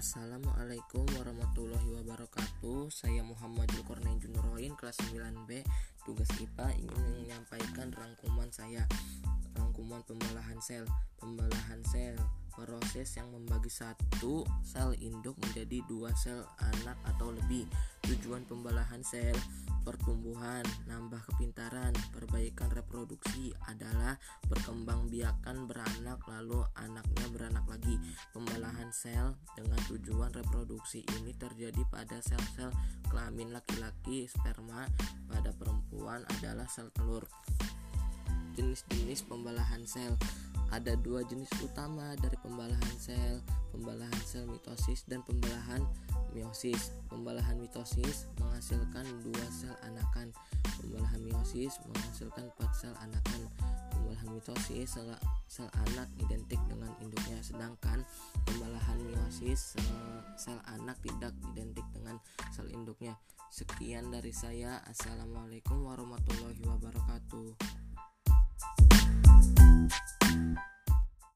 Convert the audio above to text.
Assalamualaikum warahmatullahi wabarakatuh. Saya Muhammad Zulkarnain Junuroin kelas 9B Tugas IPA ingin menyampaikan rangkuman saya. Rangkuman pembelahan sel. Pembelahan sel Proses yang membagi satu sel induk menjadi dua sel anak atau lebih. Tujuan pembelahan sel pertumbuhan, nambah kepintaran, perbaikan reproduksi adalah berkembang biakan beranak lalu anaknya beranak lagi. Sel dengan tujuan reproduksi ini terjadi pada sel-sel kelamin laki-laki, sperma pada perempuan adalah sel telur. Jenis-jenis pembelahan sel ada dua jenis utama dari pembelahan sel, pembelahan sel mitosis dan pembelahan meiosis. Pembelahan mitosis menghasilkan dua sel anakan. Pembelahan meiosis menghasilkan empat sel anakan. Pembelahan mitosis sel, sel anak identik dengan induknya, sedangkan sel, sel anak tidak identik dengan sel induknya. Sekian dari saya. Assalamualaikum warahmatullahi